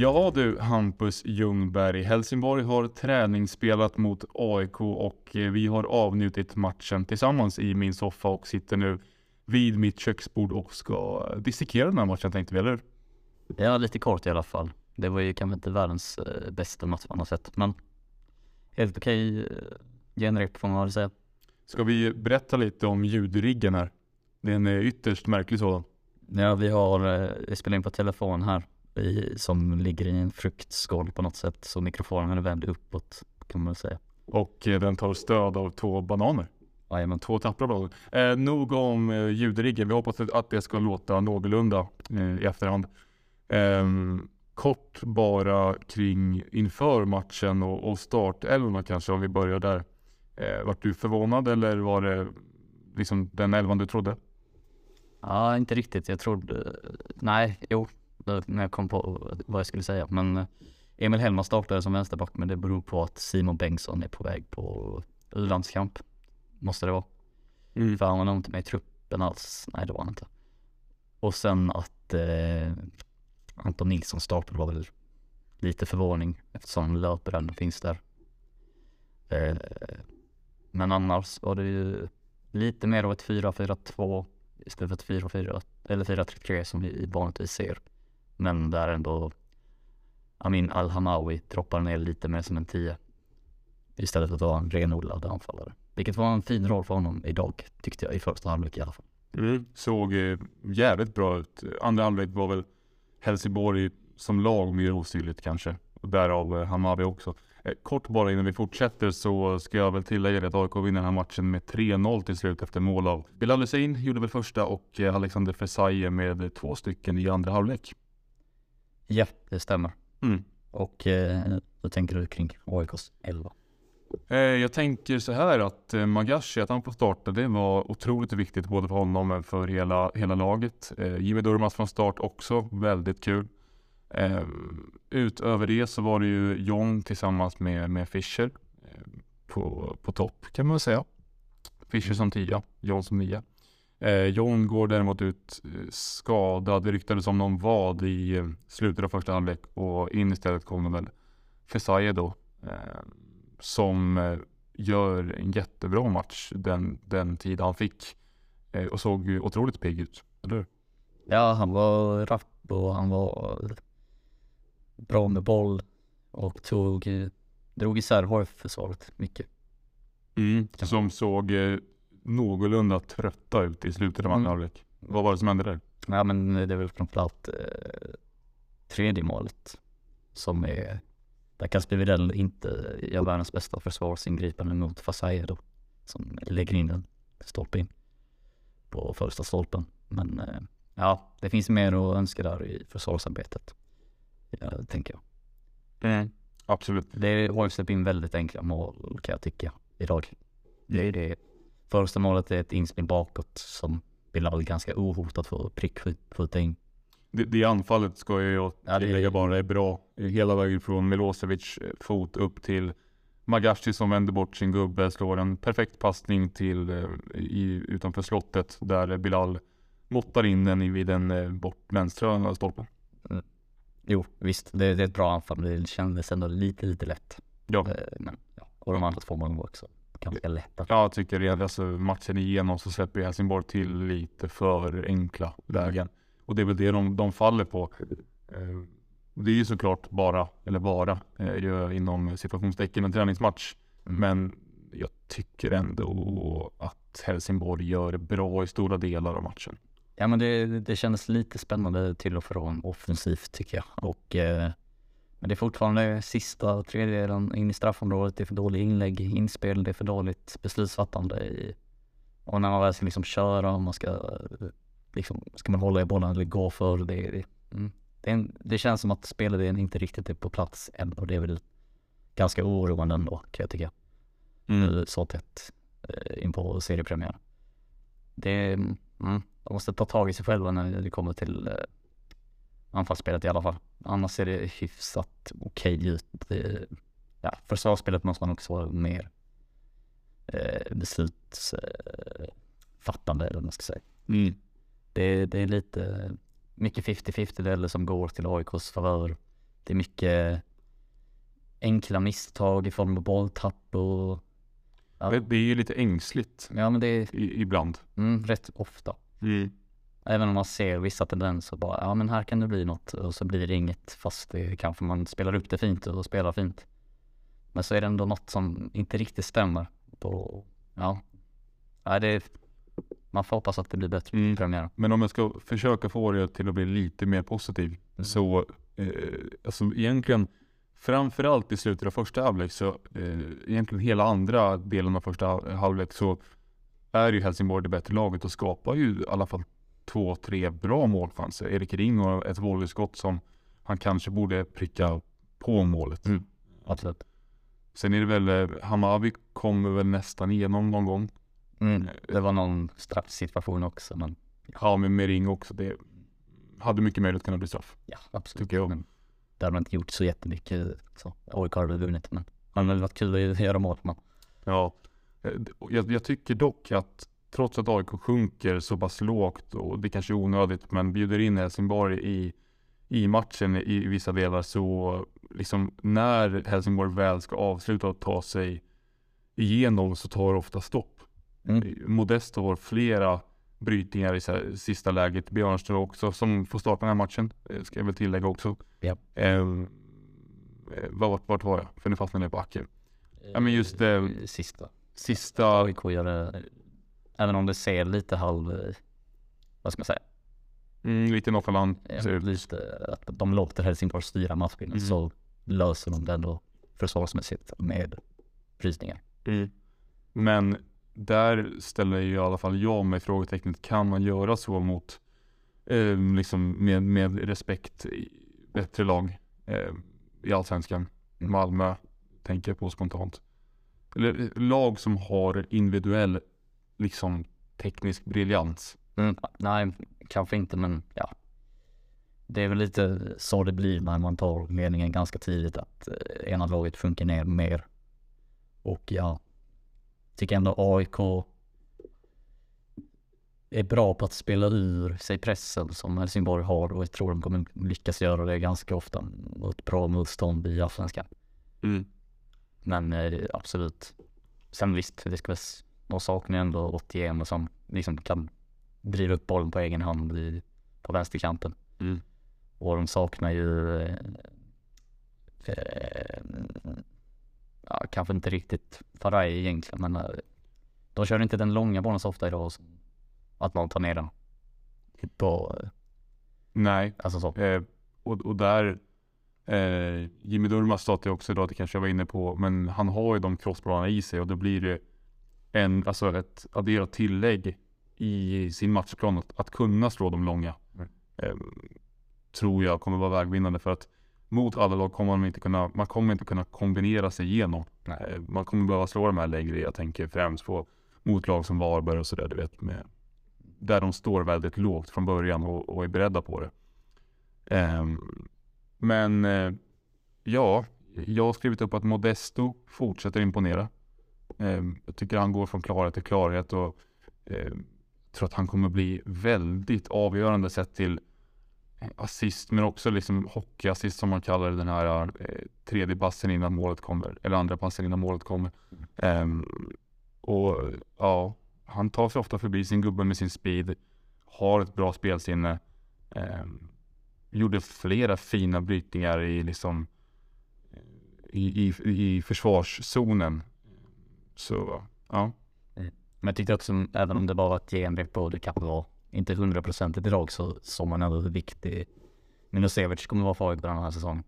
Ja du Hampus Ljungberg, Helsingborg har träningsspelat mot AIK och eh, vi har avnjutit matchen tillsammans i min soffa och sitter nu vid mitt köksbord och ska dissekera den här matchen tänkte vi, eller hur? Ja, lite kort i alla fall. Det var ju kanske inte världens eh, bästa match man har sett, men helt okej eh, genrep får man väl säga. Ska vi berätta lite om ljudriggen här? Det är en ytterst märklig sådan. Ja, vi har, vi spelar in på telefon här i, som ligger i en fruktskål på något sätt, så mikrofonen är vänd uppåt kan man säga. Och eh, den tar stöd av två bananer. Jajamän. Två tappra bananer. Eh, nog om eh, ljudriggen. Vi hoppas att det ska låta någorlunda eh, i efterhand. Ehm, kort bara kring inför matchen och, och startelvorna kanske om vi börjar där. Eh, vart du förvånad eller var det liksom den elvan du trodde? Ja, inte riktigt. Jag trodde, nej, jo, när jag kom på vad jag skulle säga. Men eh, Emil Hellman startade som vänsterback, men det beror på att Simon Bengtsson är på väg på u-landskamp. Måste det vara. Mm. För han var nog inte med i truppen alls. Nej, det var han inte. Och sen att eh, Anton Nilsson startade var väl lite förvåning eftersom löparen finns där. Eh, men annars var det ju lite mer av ett 4-4-2 istället för ett 4-4 eller 4-3-3 som vi vanligtvis ser. Men där ändå Amin Al-Hamawi droppar ner lite mer som en 10 istället för att vara en renodlad anfallare. Vilket var en fin roll för honom idag tyckte jag i första halvlek i alla fall. Mm. Såg eh, jävligt bra ut. Andra halvlek var väl Helsingborg som lag mer osynligt kanske. Därav eh, Hamawi också. Eh, kort bara innan vi fortsätter så ska jag väl tillägga att AIK vinner den här matchen med 3-0 till slut efter mål av Bilal Hussein gjorde väl första och eh, Alexander Fesaie med två stycken i andra halvlek. Ja, det stämmer. Mm. Och eh, vad tänker du kring AIKs 11? Eh, Jag tänker så här att eh, Magashi, att han får starta, det var otroligt viktigt både för honom men för hela, hela laget. Eh, Jimmy Durmaz från start också, väldigt kul. Eh, utöver det så var det ju John tillsammans med, med Fischer eh, på, på topp kan man väl säga. Fischer som tia, John som nia. Eh, John går däremot ut eh, skadad. Det ryktades om någon vad i eh, slutet av första halvlek och in istället kom väl Fesaye då. Eh, som eh, gör en jättebra match den, den tid han fick. Eh, och såg otroligt pigg ut, eller hur? Ja, han var rapp och han var bra med boll och tog, drog isär HF-försvaret mycket. Som såg någorlunda trötta ut i slutet av andra Mm. halvlek. Vad var det som hände där? Ja men det är väl framförallt eh, tredje målet som är där Kasper Widell inte gör världens bästa försvarsingripande mot Fasaye då som lägger in en stolpe in på första stolpen. Men eh, ja, det finns mer att önska där i försvarsarbetet. Ja, tänker jag. Absolut. Det har ju släppt in väldigt enkla mål kan jag tycka idag. Det är det. Första målet är ett inspel bakåt som Bilal ganska ohotat får prickskjuta in. Det, det anfallet ska jag Ja, det- tillägga bara är bra. Hela vägen från Milosevic eh, fot upp till Magashi som vänder bort sin gubbe, slår en perfekt passning till eh, i, utanför slottet där Bilal måttar in den vid den eh, bort vänstra stolpen. Jo, visst, det, det är ett bra anfall. Det kändes ändå lite, lite lätt. Ja. Men, ja. Och de andra två målen var också ganska lätta. Ja, jag tycker det. Alltså matchen igenom så släpper Helsingborg till lite för enkla lägen. Och det är väl det de, de faller på. Eh, det är ju såklart bara, eller bara, eh, inom situationstecken en träningsmatch. Mm. Men jag tycker ändå att Helsingborg gör det bra i stora delar av matchen. Ja, men det, det kändes lite spännande till och från offensivt tycker jag. Och, eh, men det är fortfarande sista tredjedelen in i straffområdet. Det är för dåliga inlägg, inspel, det är för dåligt beslutsfattande. I, och när man väl ska liksom köra och man ska, eh, liksom, ska man hålla i bollen eller gå för det. Det, mm, det, en, det känns som att spelidén inte riktigt är på plats än och det är väl ganska oroande ändå kan jag tycka. Nu så tätt eh, in på seriepremiären. Det, mm, de måste ta tag i sig själva när det kommer till eh, anfallsspelet i alla fall. Annars ser det hyfsat okej ut. Det, ja, försvarsspelet måste man också vara mer eh, beslutsfattande fattande, eller vad man ska säga. Mm. Det, det är lite mycket 50-50 delar som går till AIKs favör. Det är mycket enkla misstag i form av bolltapp och Ja. Det, är ju lite ängsligt ja men det är i, ibland. mm, rätt ofta. Även om man ser vissa tendenser bara, ja men här kan det bli något och så blir det inget fast det kanske man spelar upp det fint och spelar fint. Men så är det ändå något som inte riktigt stämmer. På, ja, ja det man får hoppas att det blir bättre Mm. premiären. Men om jag ska försöka få det till att bli lite mer positiv Mm. så eh, alltså egentligen framförallt i slutet av första halvlek så eh, egentligen hela andra delen av första hal- halvlek så är ju Helsingborg det bättre laget och skapar ju i alla fall två, tre bra målchanser. Erik Ring och ett volleyskott som han kanske borde pricka på målet. Mm. Absolut. Sen är det väl, eh, Hamavi kommer väl nästan igenom någon gång. Mm. Det var någon straffsituation också men Ja, men med Ring också. Det hade mycket möjlighet att kunna bli straff. ja absolut. Tycker jag. Men det hade man inte gjort så jättemycket. Så AIK hade väl vunnit men det hade varit kul att göra mål men Ja, eh, jag, jag tycker dock att trots att AIK sjunker så pass lågt och det kanske är onödigt men bjuder in Helsingborg i, i matchen i, vissa delar så liksom när Helsingborg väl ska avsluta och ta sig igenom så tar det ofta stopp. Mm. Modesto har flera brytningar i sista läget. Björnström också som får starta den här matchen. eh, Ska jag väl tillägga också. Ja. Ehm, eh, vart, vart var jag? För nu fastnade jag på Acke. Ja, men just. Eh, Sista. Sista AIK gör även om det ser lite halv, vad ska man säga, Mm, lite nonchalant ut. lite att de låter Helsingborg styra matchen Mm. så löser de det ändå försvarsmässigt med brytningar. Men där ställer ju i alla fall jag mig frågetecknet. Kan man göra så mot eh, liksom med, med respekt bättre lag eh, i Allsvenskan? Mm. Malmö tänker jag på spontant. Eller lag som har individuell liksom teknisk briljans. Mm. Nej, kanske inte men ja. Det är väl lite så det blir när man tar ledningen ganska tidigt att eh, ena laget sjunker ner mer. Och ja, tycker ändå AIK är bra på att spela ur sig pressen som Helsingborg har och jag tror de kommer lyckas göra det ganska ofta mot bra motstånd i Allsvenskan. Men eh, absolut. Sen visst, det ska väl, de saknar ändå 81 som liksom kan driva upp bollen på egen hand i, på vänsterkanten. Mm. Och de saknar ju eh, eh, ja, kanske inte riktigt Faraj egentligen men eh, de kör inte den långa bollen så ofta idag som att någon tar ner den. På, eh, Nej, alltså så. Eh, och, och där, Jimmy Durmaz sa det också idag, det kanske jag var inne på, men han har ju de crossbollarna i sig och då blir det en, alltså ett adderat tillägg i sin matchplan att, att kunna slå de långa. Mm. Eh, tror jag kommer vara vägvinnande för att mot alla lag kommer man inte kunna, man kommer inte kunna kombinera sig igenom. Nej. Eh, man kommer behöva slå de här längre, jag tänker främst på mot lag som Varberg och sådär, du vet med där de står väldigt lågt från början och, och är beredda på det. Ehm, men eh, ja, jag har skrivit upp att Modesto fortsätter imponera. Ehm, jag tycker han går från klarhet till klarhet och ehm, jag tror att han kommer bli väldigt avgörande sett till assist men också liksom hockeyassist som man kallar det, den här eh, tredje passen innan målet kommer eller andra passen innan målet kommer. Ehm, och ja, han tar sig ofta förbi sin gubbe med sin speed, har ett bra spelsinne. Gjorde flera fina brytningar i liksom i, i, i försvarszonen. Så ja. Men jag tyckte också, även om det bara var ett genrep och det kanske var inte hundraprocentigt idag så såg man ändå hur viktig Milosevic kommer vara för AIK den här säsongen.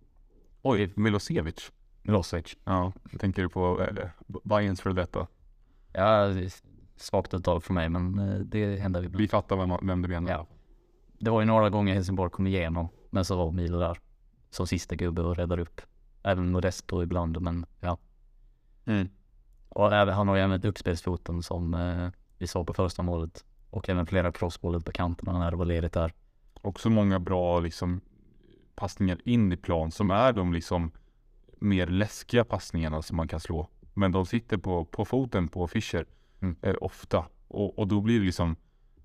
Oj, Milosevic. Milosevic. Ja, tänker du på eh, Bayerns för detta? Ja, svagt uttal för mig men eh, det händer ibland. Vi fattar vem, vem du menar. Ja. Det var ju några gånger Helsingborg kom igenom men så var Milo där som sista gubbe och räddade upp. Även Modesto ibland men ja. Mm. Och även, han har ju även ett uppspelsfoten som eh, vi såg på första målet. Och även flera crossbollar på kanterna när det var ledigt där. Också många bra liksom passningar in i plan som är de liksom mer läskiga passningarna som man kan slå. Men de sitter på, på foten på Fischer Mm. eh, ofta. Och, och då blir det liksom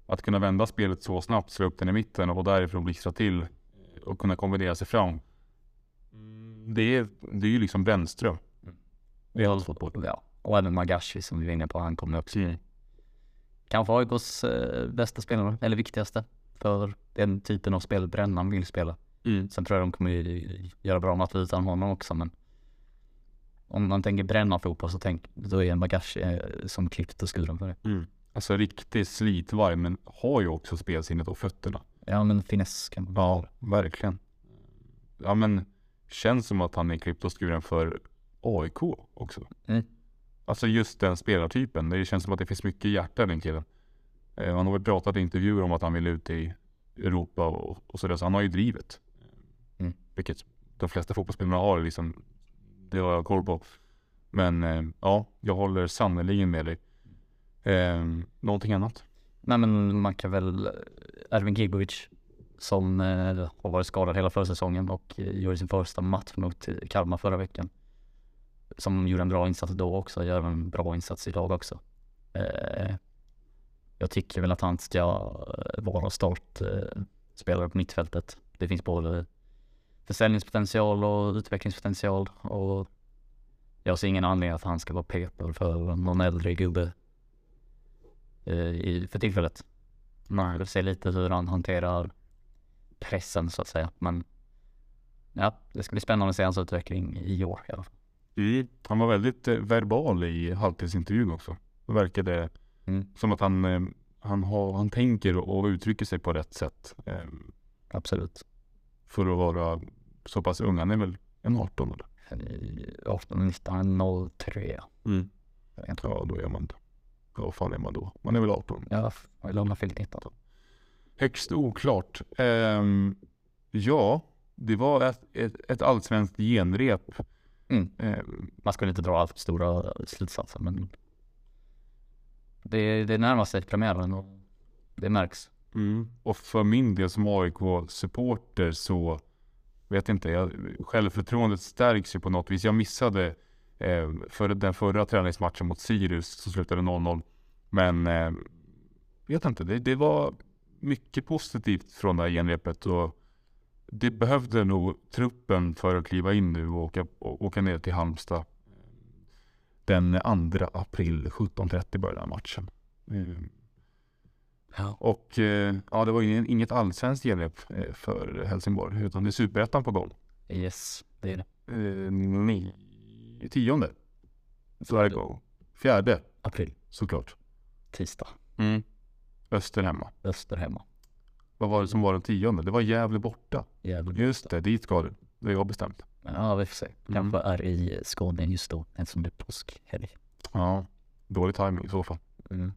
att kunna vända spelet så snabbt, slå upp den i mitten och därifrån blixtra till eh, och kunna kombinera sig fram. det är, det är ju liksom Brännström. Vi har fotboll, ja. Och även Magashi som vi var inne på, han kommer också. Mm. Kanske AIKs eh, bästa spelare, eller viktigaste. För den typen av spel Brännan vill spela. Mm. Sen tror jag de kommer göra bra matcher utan honom också men om man tänker bränna fotboll så tänk, då är en Magashi eh, som klippt och skuren för det. Mm. Alltså riktig slitvarg men har ju också spelsinnet och fötterna. Ja men finess kan man Ja, verkligen. Ja men känns som att han är klippt och skuren för AIK också. Mm. Alltså just den spelartypen. Det känns som att det finns mycket hjärta i den killen. Eh, han har väl pratat i intervjuer om att han vill ut i Europa och, och sådär. Så han har ju drivet. Mm. Vilket de flesta fotbollsspelarna har liksom. Det har jag koll på. Men eh, ja, jag håller sannerligen med dig. Eh, någonting annat? Nej men man kan väl, eh, Ervin Gigovic som eh, har varit skadad hela försäsongen och eh, gjorde sin första match mot eh, Kalmar förra veckan. Som gjorde en bra insats då också, gör en bra insats idag också. Eh, jag tycker väl att han ska vara startspelare eh, på mittfältet. Det finns både försäljningspotential och utvecklingspotential och jag ser ingen anledning att han ska vara petad för någon äldre gubbe eh, för tillfället. Man vill se lite hur han hanterar pressen så att säga. Men ja, det ska bli spännande att se hans utveckling i år i alla fall. Han var väldigt eh, verbal i halvtidsintervjun också. Det verkade Mm. som att han, eh, han, har, han tänker och, uttrycker sig på rätt sätt. Eh, Absolut. för att vara så pass ung. Han är väl en 18 eller? Eh, 18, 19, 03. Mm. Ja, då är man Ja, vad fan är man då? Man är väl 18? Ja, eller om jag fyllt 19. Högst oklart. Ehm, ja, det var ett, ett, ett allsvenskt genrep. Mm. Ehm, Man skulle inte dra allt för stora slutsatser men det, det närmar sig premiären och det märks. Och för min del som AIK-supporter så vet inte, jag, självförtroendet stärks ju på något vis. Jag missade eh, för den förra träningsmatchen mot Sirius som slutade 0-0. Men eh, vet inte, det, det var mycket positivt från det här genrepet och det behövde nog truppen för att kliva in nu och åka, åka ner till Halmstad. Den 2 april 17.30 började den matchen. Mm. Ja. Och eh, ja, det var ingen, inget allsvenskt genrep eh, för Helsingborg, utan det är superettan på gång. Yes, det är det. Eh, ni, tionde. Igång. Fjärde, April, såklart. tisdag, Öster hemma. Öster hemma. Vad var det som var den tionde? Det var Gävle borta. Jävligt Just det, dit ska du. Det har jag bestämt. Ja, vi får se. Kanske är i Skåne just då eftersom det är påskhelg. Ja, dålig timing i så fall. Mm.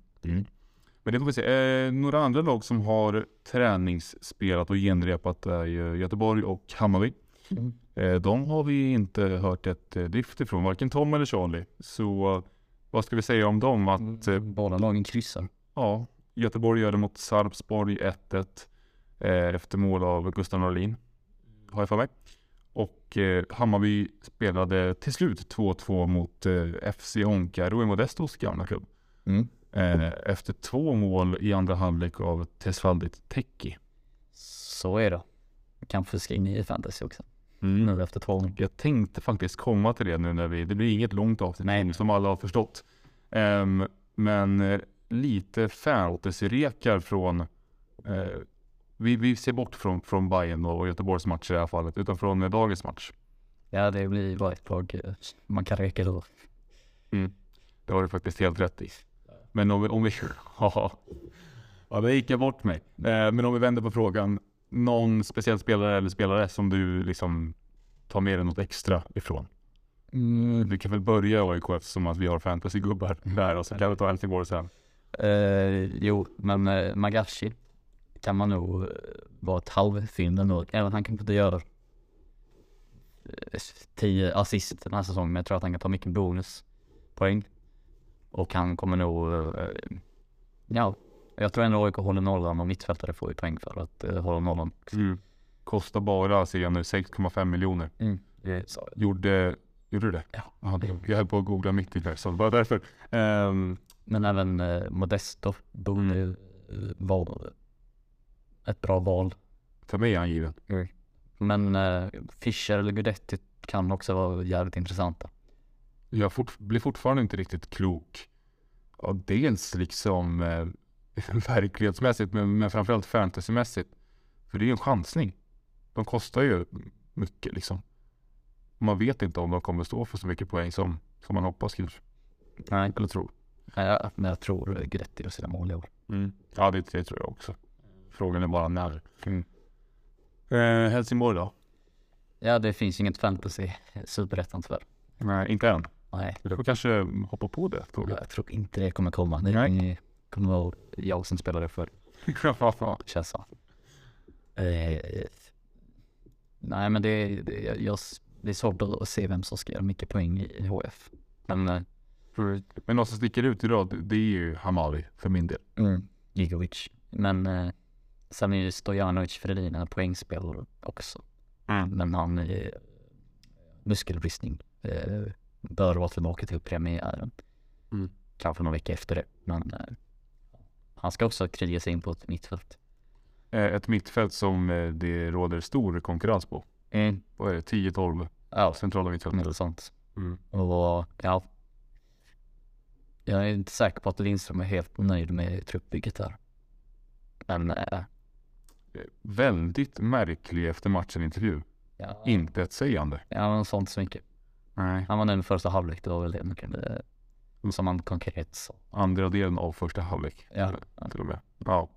Men det får vi se. Eh, några andra lag som har träningsspelat och genrepat är Göteborg och Hammarby. Mm. Eh, de har vi inte hört ett eh, drift ifrån, varken Tom eller Charlie. Så vad ska vi säga om dem? Att eh, Båda lagen kryssar. ja, Göteborg gör det mot Sarpsborg 1-1 eh, efter mål av Gustav Norlin, har jag för mig. Och eh, Hammarby spelade till slut 2-2 mot eh, FC Onka, Rui Modestos gamla klubb. Mm. Eh, efter två mål i andra halvlek av Tesfaldit Teki. Så är det. Kanske ska in i fantasy också. Mm. Nu efter två år. Jag tänkte faktiskt komma till det nu när vi, det blir inget långt avsnitt Nej. som alla har förstått. Ehm, men eh, lite fantasy-rekar från, eh, vi, vi ser bort från, från Bayern och Göteborgs matcher i det här fallet, utan från dagens match. Ja, det blir bara ett tag eh, man kan räcka då. Det har du faktiskt helt rätt i. Men om vi, om vi ja, det gick jag bort mig. Eh, men om vi vänder på frågan, någon speciell spelare eller spelare som du liksom tar med dig något extra ifrån? Mm. Du kan väl börja i AIK eftersom att vi har fantasygubbar där och så kan vi ta Helsingborg sen. Eh, jo, men eh, Magashi kan man nog eh, vara ett halvfynd ändå. Även om han kanske inte gör 10 assist den här säsongen, men jag tror att han kan ta mycket bonuspoäng. Och han kommer nog, ja, jag tror ändå AIK håller nollan och mittfältare får ju poäng för att hålla nollan. Kostar bara, ser jag nu, 6,5 miljoner. Mm. Det. Gjorde, gjorde du det? Ja. Aha, det- jag höll på att googla mitt i det här, så bara därför. Ehm, Men även eh, Modesto borde eh, vara ett bra val. för mig är han given. Mm. Men eh, Fischer eller Guidetti kan också vara jävligt intressanta. Jag fort, blir fortfarande inte riktigt klok. Och dels liksom eh, verklighetsmässigt men, men framförallt fantasymässigt. För det är ju en chansning. De kostar ju mycket liksom. Man vet inte om de kommer stå för så mycket poäng som, som man hoppas kanske. Nej, Eller tror. Jag, men jag tror Guidetti gör sina mål i år. Ja det, det tror jag också. Frågan är bara när. Eh, Helsingborg då? Ja, det finns inget fantasy superettan tyvärr. Nej, inte än. Nej, Du får kanske hoppa på det tåget. jag tror inte det kommer komma. Det Nej. kommer vara jag som spelar det för känns så. Eh, nej, men det, det, jag, jag, det är svårt att se vem som ska göra mycket poäng i HF. Men eh, Men något som sticker ut idag, det- är ju Hamali för min del. mm, Gigovic. Men eh, sen är ju Stojanovic Fredina poängspelare också. Men han är muskelbristning. Eh, bör vara tillbaka till premiären. Mm. Kanske någon vecka efter det. Men eh, han ska också kriga sig in på ett mittfält. Eh, Ett mittfält som eh, det råder stor konkurrens på. Mm. Vad är det? 10-12 Ja, centrala mittfält. något sånt. Mm. Och ja. Jag är inte säker på att Lindström är helt nöjd med truppbygget där. Men Eh, Väldigt märklig efter matchen intervju. ja, Inte ett sägande. ja, men sånt så mycket. Nej. Han var nöjd med första halvlek, det var väl det man kunde, som man konkret sa. Andra delen av första halvlek. Ja. Till och med. Ja.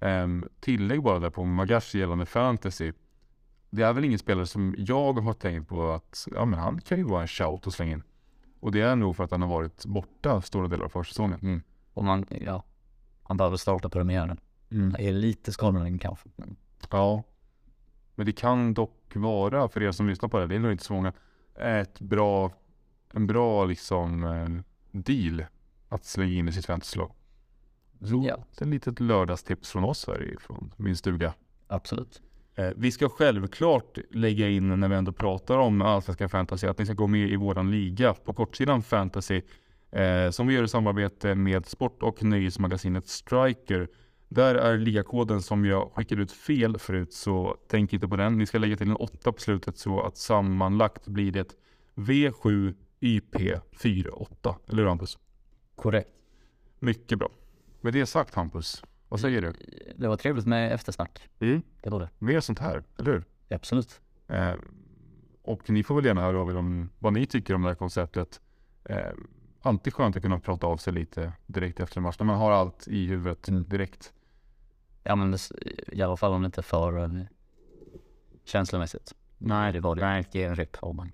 Ehm, tillägg bara där på Magashi gällande fantasy. Det är väl ingen spelare som jag har tänkt på att ja, men han kan ju vara en shout och slänga in. Och det är nog för att han har varit borta stora delar av försäsongen. Mm. Och man, ja, han behöver starta premiären. Mm. Är lite skadad kanske. Ja. Men det kan dock vara, för er som lyssnar på det, det är nog inte så många, ett bra, en bra liksom eh, deal att slänga in i sitt fantasylag. Så Ja. det ett litet lördagstips från oss här från min stuga. absolut. Eh, vi ska självklart lägga in när vi ändå pratar om allsvenska fantasy att ni ska gå med i våran liga på kortsidan fantasy eh, som vi gör i samarbete med sport och nöjesmagasinet Striker. Där är ligakoden som jag skickade ut fel förut så tänk inte på den. Ni ska lägga till en 8 på slutet så att sammanlagt blir det V7IP48. Eller hur Hampus? Korrekt. Mycket bra. Med det sagt Hampus, vad säger du? Det var trevligt med eftersnack. Mm. Det var det. Mer sånt här, eller hur? Absolut. Eh, och ni får väl gärna höra av er om vad ni tycker om det här konceptet. Eh, alltid skönt att kunna prata av sig lite direkt efter en match. När man har allt i huvudet Mm. direkt. Ja men det, i alla fall om det inte är för uh, känslomässigt. Nej det var det. Nej. Ge en rep har man.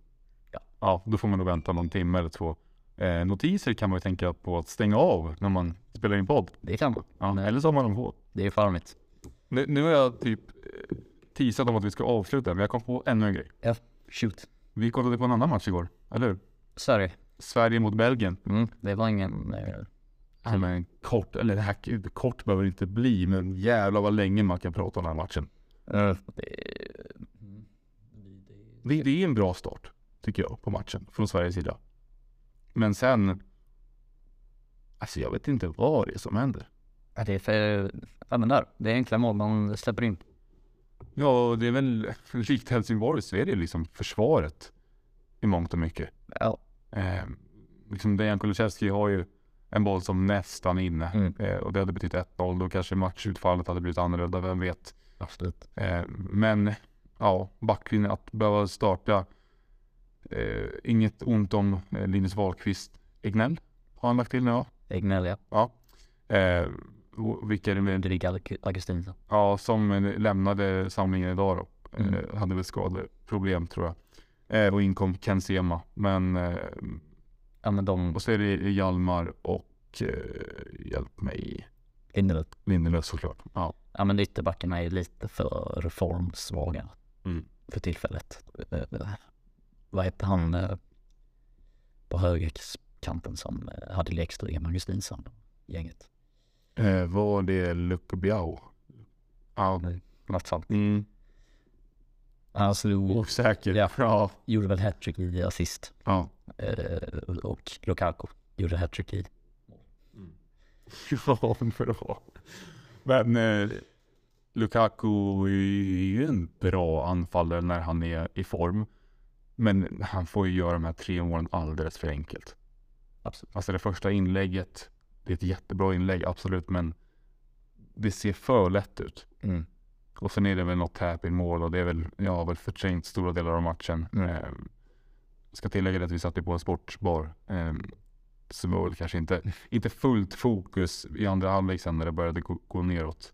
Ja, då får man nog vänta någon timme eller två. Eh, notiser kan man ju tänka på att stänga av när man spelar in podd. Det kan man. Ja, Nej. eller så har man dem på. Det är charmigt. Nu, nu har jag typ eh, teasat om att vi ska avsluta, men jag kom på ännu en grej. Ja, shoot. Vi kollade på en annan match igår, eller hur? Sverige. Sverige mot Belgien. Mm, det var ingen... Ja, men kort, eller det här, kort behöver det inte bli, men jävlar vad länge man kan prata om den här matchen. mm, Det, det är en bra start, tycker jag, på matchen från Sveriges sida. Men sen, alltså jag vet inte vad det är som händer. ja, det är för... Ja men där. Det är enkla mål man släpper in. Ja, det är väl likt Helsingborg så är det liksom försvaret i mångt och mycket. Ja. Eh, liksom Dejan Kulusevski har ju en boll som nästan inne Mm. eh, och det hade betytt 1-0. Då kanske matchutfallet hade blivit annorlunda, vem vet. Absolut. Eh, men ja, backlinjen att behöva starta. Eh, inget ont om eh, Linus Wahlqvist. Egnell har han lagt till nu ja. Egnell ja. ja. Eh, vilka är det med? Ludvig Aug- Augustinsson. Ja, som eh, lämnade samlingen idag då. Eh, Mm. hade väl skadeproblem tror jag. Eh, och in kom Ken Sema. Men eh, Ja men de... och så är det Hjalmar och eh, hjälp mig. Lindelöf. Lindelöf såklart. Ja. Ja men ytterbackarna är lite för reformsvaga Mm. för tillfället. Eh, vad heter han eh, på högerkanten som eh, hade lekstuga med Augustinsson? Gänget. Eh, var det Luke Biao? Ja. Något sånt. Mm. Han slog, Osäker. Ja. ja. gjorde väl hattrick i assist. ja. Eh, och Lukaku gjorde hattrick i. Ja, bra. Men eh, Lukaku är ju en bra anfallare när han är i form. Men han får ju göra de här tre målen alldeles för enkelt. Absolut. Alltså det första inlägget, det är ett jättebra inlägg, absolut, men det ser för lätt ut. Mm. Och sen är det väl något happy mål och det är väl, jag har väl förträngt stora delar av matchen. Mm. Eh, ska tillägga det att vi satt på en sportsbar. Eh, det var väl kanske inte, inte fullt fokus i andra halvlek sen när det började gå, gå neråt.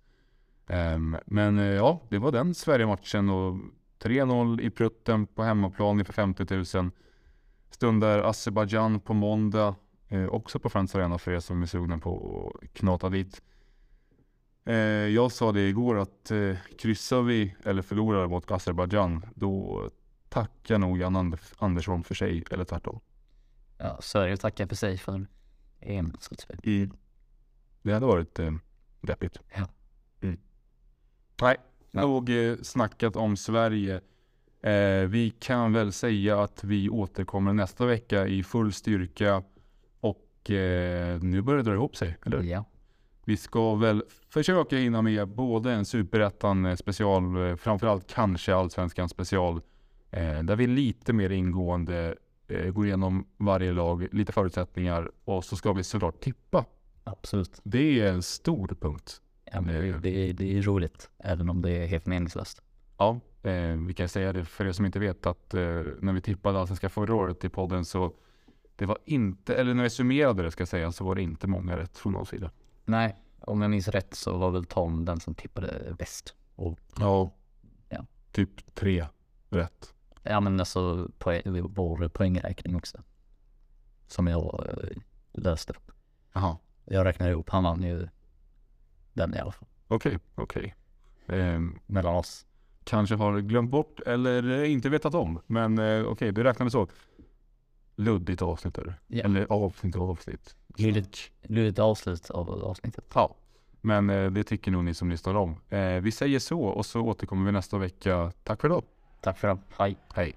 Eh, men eh, ja, det var den Sverige-matchen och 3-0 i prutten på hemmaplan inför 50 000. Stundar Azerbajdzjan på måndag, eh, också på Friends Arena för er som är sugna på att knata dit. Eh, jag sa det igår att eh, kryssar vi eller förlorar mot Azerbajdzjan då tackar nog Jan Ander- Andersson för sig eller tvärtom. Ja, Sverige tackar för sig för EM-slutspel. Det hade varit eh, deppigt. Ja. Mm. Nej, nog eh, snackat om Sverige. Eh, vi kan väl säga att vi återkommer nästa vecka i full styrka och eh, nu börjar det dra ihop sig, eller? Ja. Vi ska väl försöka hinna med både en superettan eh, special, eh, framförallt kanske allsvenskan special, eh, där vi lite mer ingående eh, går igenom varje lag, lite förutsättningar och så ska vi såklart tippa. Absolut. Det är en stor punkt. Ja, det, det är roligt, även om det är helt meningslöst. Ja, eh, vi kan säga det för er som inte vet att eh, när vi tippade allsvenska förra året i podden så det var inte, eller när vi summerade det ska jag säga, så var det inte många rätt från någon sida. Nej, om jag minns rätt så var väl Tom den som tippade bäst. Och, Ja, Ja. typ tre rätt. ja men alltså poäng, vår poängräkning också. Som jag eh, löste. Jaha. Jag räknade ihop, han vann ju den i alla fall. Okej, okej. Ehm, Mellan oss. Kanske har glömt bort eller inte vetat om. Men eh, okej, du räknade så. Luddigt avsnitt är det. Ja. Eller avsnitt och avsnitt. Luddigt, luddigt avslut av avsnittet. Ja. Men eh, det tycker nog ni som lyssnar om. Eh, vi säger så och så återkommer vi nästa vecka. Tack för idag. Tack för det. Hej. Hej.